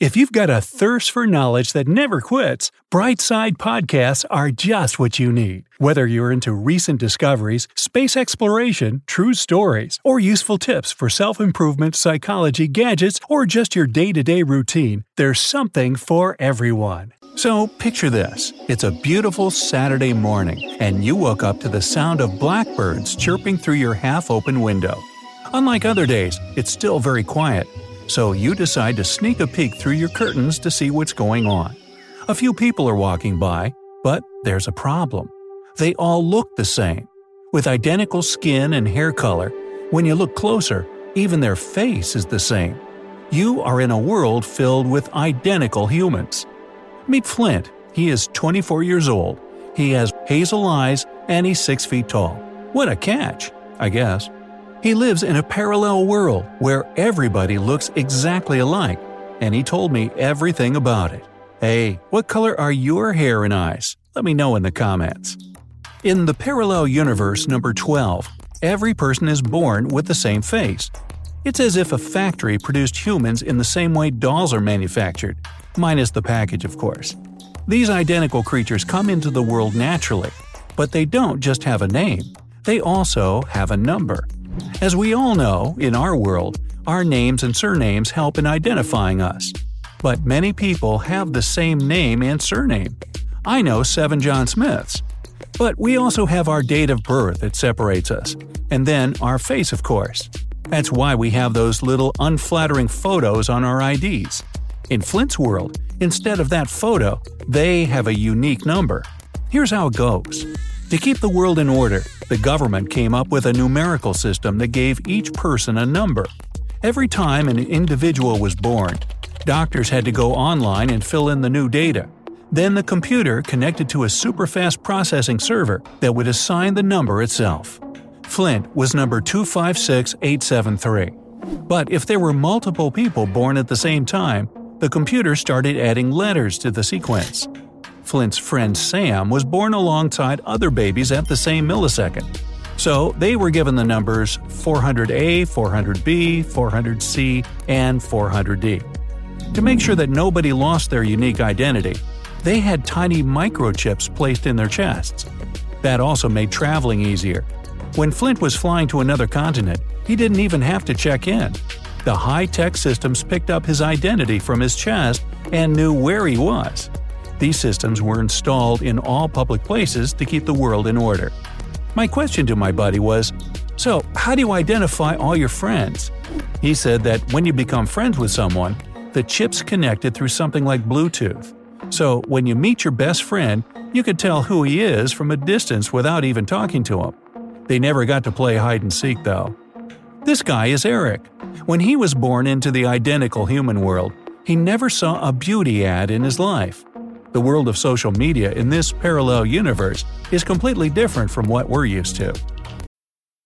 If you've got a thirst for knowledge that never quits, Brightside Podcasts are just what you need. Whether you're into recent discoveries, space exploration, true stories, or useful tips for self improvement, psychology, gadgets, or just your day to day routine, there's something for everyone. So picture this it's a beautiful Saturday morning, and you woke up to the sound of blackbirds chirping through your half open window. Unlike other days, it's still very quiet so you decide to sneak a peek through your curtains to see what's going on. A few people are walking by, but there's a problem. They all look the same. With identical skin and hair color, when you look closer, even their face is the same. You are in a world filled with identical humans. Meet Flint. He is 24 years old. He has hazel eyes and he's 6 feet tall. What a catch, I guess. He lives in a parallel world where everybody looks exactly alike, and he told me everything about it. Hey, what color are your hair and eyes? Let me know in the comments. In the parallel universe number 12, every person is born with the same face. It's as if a factory produced humans in the same way dolls are manufactured, minus the package, of course. These identical creatures come into the world naturally, but they don't just have a name, they also have a number. As we all know, in our world, our names and surnames help in identifying us. But many people have the same name and surname. I know seven John Smiths. But we also have our date of birth that separates us, and then our face, of course. That's why we have those little unflattering photos on our IDs. In Flint's world, instead of that photo, they have a unique number. Here's how it goes to keep the world in order, the government came up with a numerical system that gave each person a number. Every time an individual was born, doctors had to go online and fill in the new data. Then the computer connected to a super-fast processing server that would assign the number itself. Flint was number 256873. But if there were multiple people born at the same time, the computer started adding letters to the sequence. Flint's friend Sam was born alongside other babies at the same millisecond. So they were given the numbers 400A, 400B, 400C, and 400D. To make sure that nobody lost their unique identity, they had tiny microchips placed in their chests. That also made traveling easier. When Flint was flying to another continent, he didn't even have to check in. The high tech systems picked up his identity from his chest and knew where he was. These systems were installed in all public places to keep the world in order. My question to my buddy was So, how do you identify all your friends? He said that when you become friends with someone, the chip's connected through something like Bluetooth. So, when you meet your best friend, you could tell who he is from a distance without even talking to him. They never got to play hide and seek, though. This guy is Eric. When he was born into the identical human world, he never saw a beauty ad in his life. The world of social media in this parallel universe is completely different from what we're used to.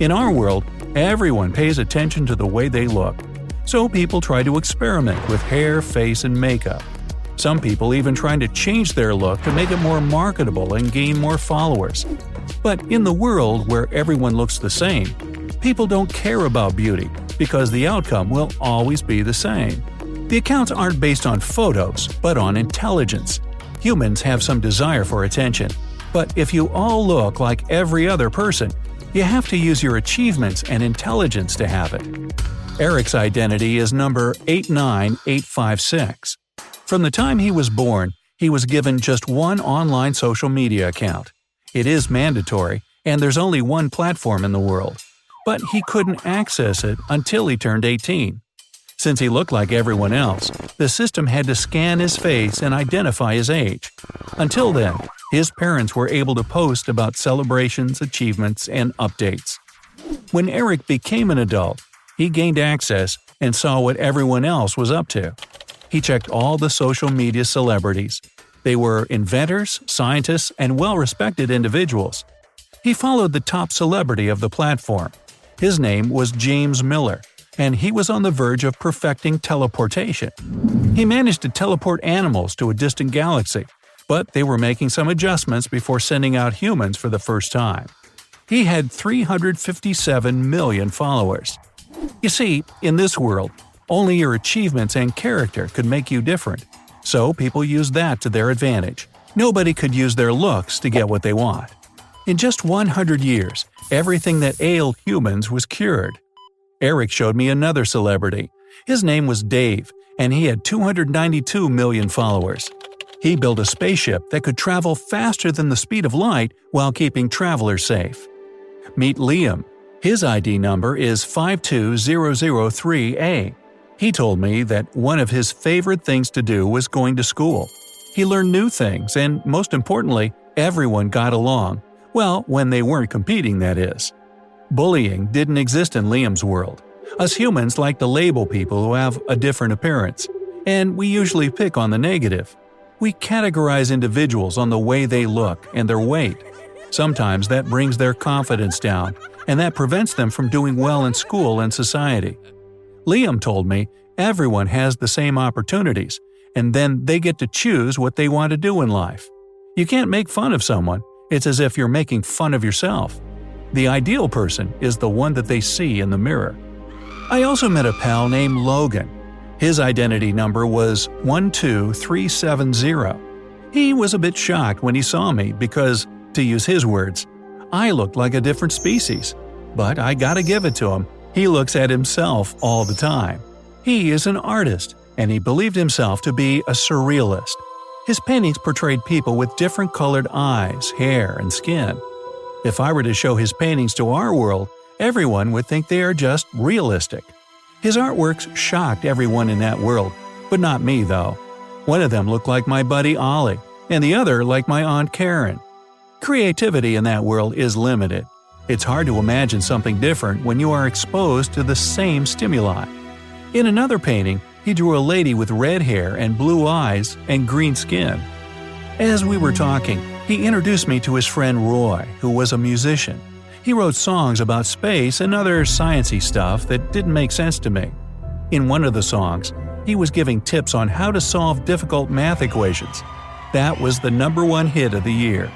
In our world, everyone pays attention to the way they look. So people try to experiment with hair, face, and makeup. Some people even trying to change their look to make it more marketable and gain more followers. But in the world where everyone looks the same, people don't care about beauty because the outcome will always be the same. The accounts aren't based on photos, but on intelligence. Humans have some desire for attention. But if you all look like every other person, you have to use your achievements and intelligence to have it. Eric's identity is number 89856. From the time he was born, he was given just one online social media account. It is mandatory, and there's only one platform in the world. But he couldn't access it until he turned 18. Since he looked like everyone else, the system had to scan his face and identify his age. Until then, his parents were able to post about celebrations, achievements, and updates. When Eric became an adult, he gained access and saw what everyone else was up to. He checked all the social media celebrities. They were inventors, scientists, and well respected individuals. He followed the top celebrity of the platform. His name was James Miller, and he was on the verge of perfecting teleportation. He managed to teleport animals to a distant galaxy, but they were making some adjustments before sending out humans for the first time. He had 357 million followers. You see, in this world, only your achievements and character could make you different, so people used that to their advantage. Nobody could use their looks to get what they want. In just 100 years, everything that ailed humans was cured. Eric showed me another celebrity. His name was Dave, and he had 292 million followers. He built a spaceship that could travel faster than the speed of light while keeping travelers safe. Meet Liam. His ID number is 52003A. He told me that one of his favorite things to do was going to school. He learned new things, and most importantly, everyone got along. Well, when they weren't competing, that is. Bullying didn't exist in Liam's world. Us humans like to label people who have a different appearance, and we usually pick on the negative. We categorize individuals on the way they look and their weight. Sometimes that brings their confidence down, and that prevents them from doing well in school and society. Liam told me everyone has the same opportunities, and then they get to choose what they want to do in life. You can't make fun of someone, it's as if you're making fun of yourself. The ideal person is the one that they see in the mirror. I also met a pal named Logan. His identity number was 12370. He was a bit shocked when he saw me because, to use his words, I looked like a different species. But I gotta give it to him, he looks at himself all the time. He is an artist, and he believed himself to be a surrealist. His paintings portrayed people with different colored eyes, hair, and skin. If I were to show his paintings to our world, everyone would think they are just realistic. His artworks shocked everyone in that world, but not me though. One of them looked like my buddy Ollie, and the other like my Aunt Karen. Creativity in that world is limited. It's hard to imagine something different when you are exposed to the same stimuli. In another painting, he drew a lady with red hair and blue eyes and green skin. As we were talking, he introduced me to his friend Roy, who was a musician. He wrote songs about space and other sciency stuff that didn't make sense to me. In one of the songs, he was giving tips on how to solve difficult math equations. That was the number one hit of the year.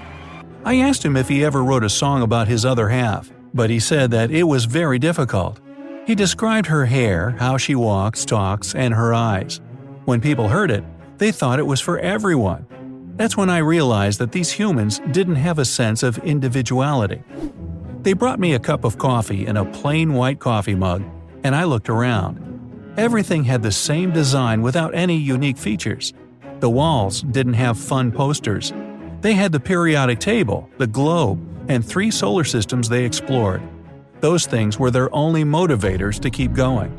I asked him if he ever wrote a song about his other half, but he said that it was very difficult. He described her hair, how she walks, talks, and her eyes. When people heard it, they thought it was for everyone. That's when I realized that these humans didn't have a sense of individuality. They brought me a cup of coffee in a plain white coffee mug, and I looked around. Everything had the same design without any unique features. The walls didn't have fun posters. They had the periodic table, the globe, and three solar systems they explored. Those things were their only motivators to keep going.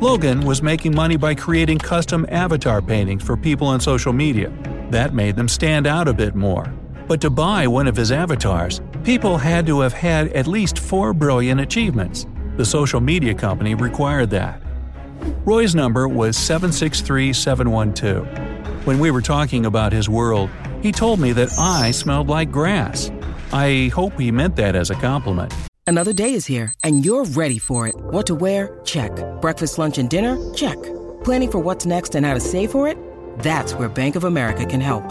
Logan was making money by creating custom avatar paintings for people on social media. That made them stand out a bit more. But to buy one of his avatars, people had to have had at least four brilliant achievements. The social media company required that. Roy's number was 763712. When we were talking about his world, he told me that I smelled like grass. I hope he meant that as a compliment. Another day is here, and you're ready for it. What to wear? Check. Breakfast, lunch, and dinner? Check. Planning for what's next and how to save for it? That's where Bank of America can help.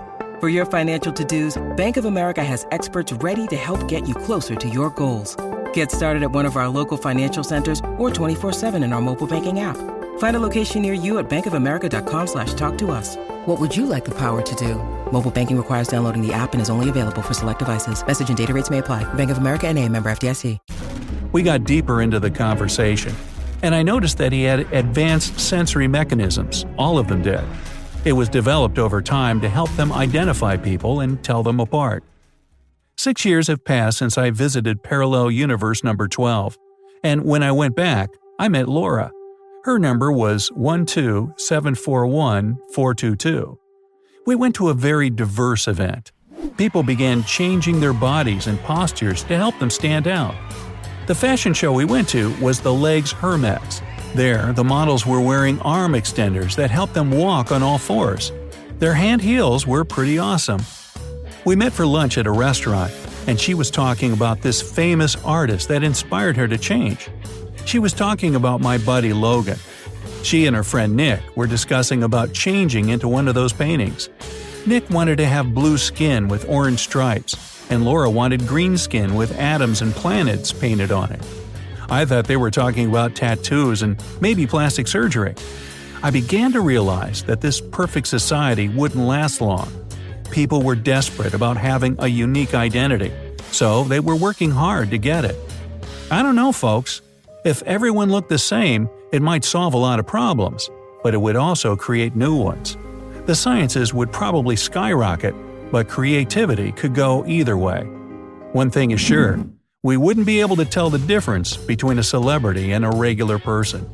For your financial to-dos, Bank of America has experts ready to help get you closer to your goals. Get started at one of our local financial centers or 24-7 in our mobile banking app. Find a location near you at bankofamerica.com slash talk to us. What would you like the power to do? Mobile banking requires downloading the app and is only available for select devices. Message and data rates may apply. Bank of America and a member FDIC. We got deeper into the conversation, and I noticed that he had advanced sensory mechanisms. All of them did. It was developed over time to help them identify people and tell them apart. Six years have passed since I visited Parallel Universe number 12, and when I went back, I met Laura. Her number was 12741 We went to a very diverse event. People began changing their bodies and postures to help them stand out. The fashion show we went to was the Legs Hermex. There, the models were wearing arm extenders that helped them walk on all fours. Their hand heels were pretty awesome. We met for lunch at a restaurant, and she was talking about this famous artist that inspired her to change. She was talking about my buddy Logan. She and her friend Nick were discussing about changing into one of those paintings. Nick wanted to have blue skin with orange stripes, and Laura wanted green skin with atoms and planets painted on it. I thought they were talking about tattoos and maybe plastic surgery. I began to realize that this perfect society wouldn't last long. People were desperate about having a unique identity, so they were working hard to get it. I don't know, folks. If everyone looked the same, it might solve a lot of problems, but it would also create new ones. The sciences would probably skyrocket, but creativity could go either way. One thing is sure we wouldn't be able to tell the difference between a celebrity and a regular person.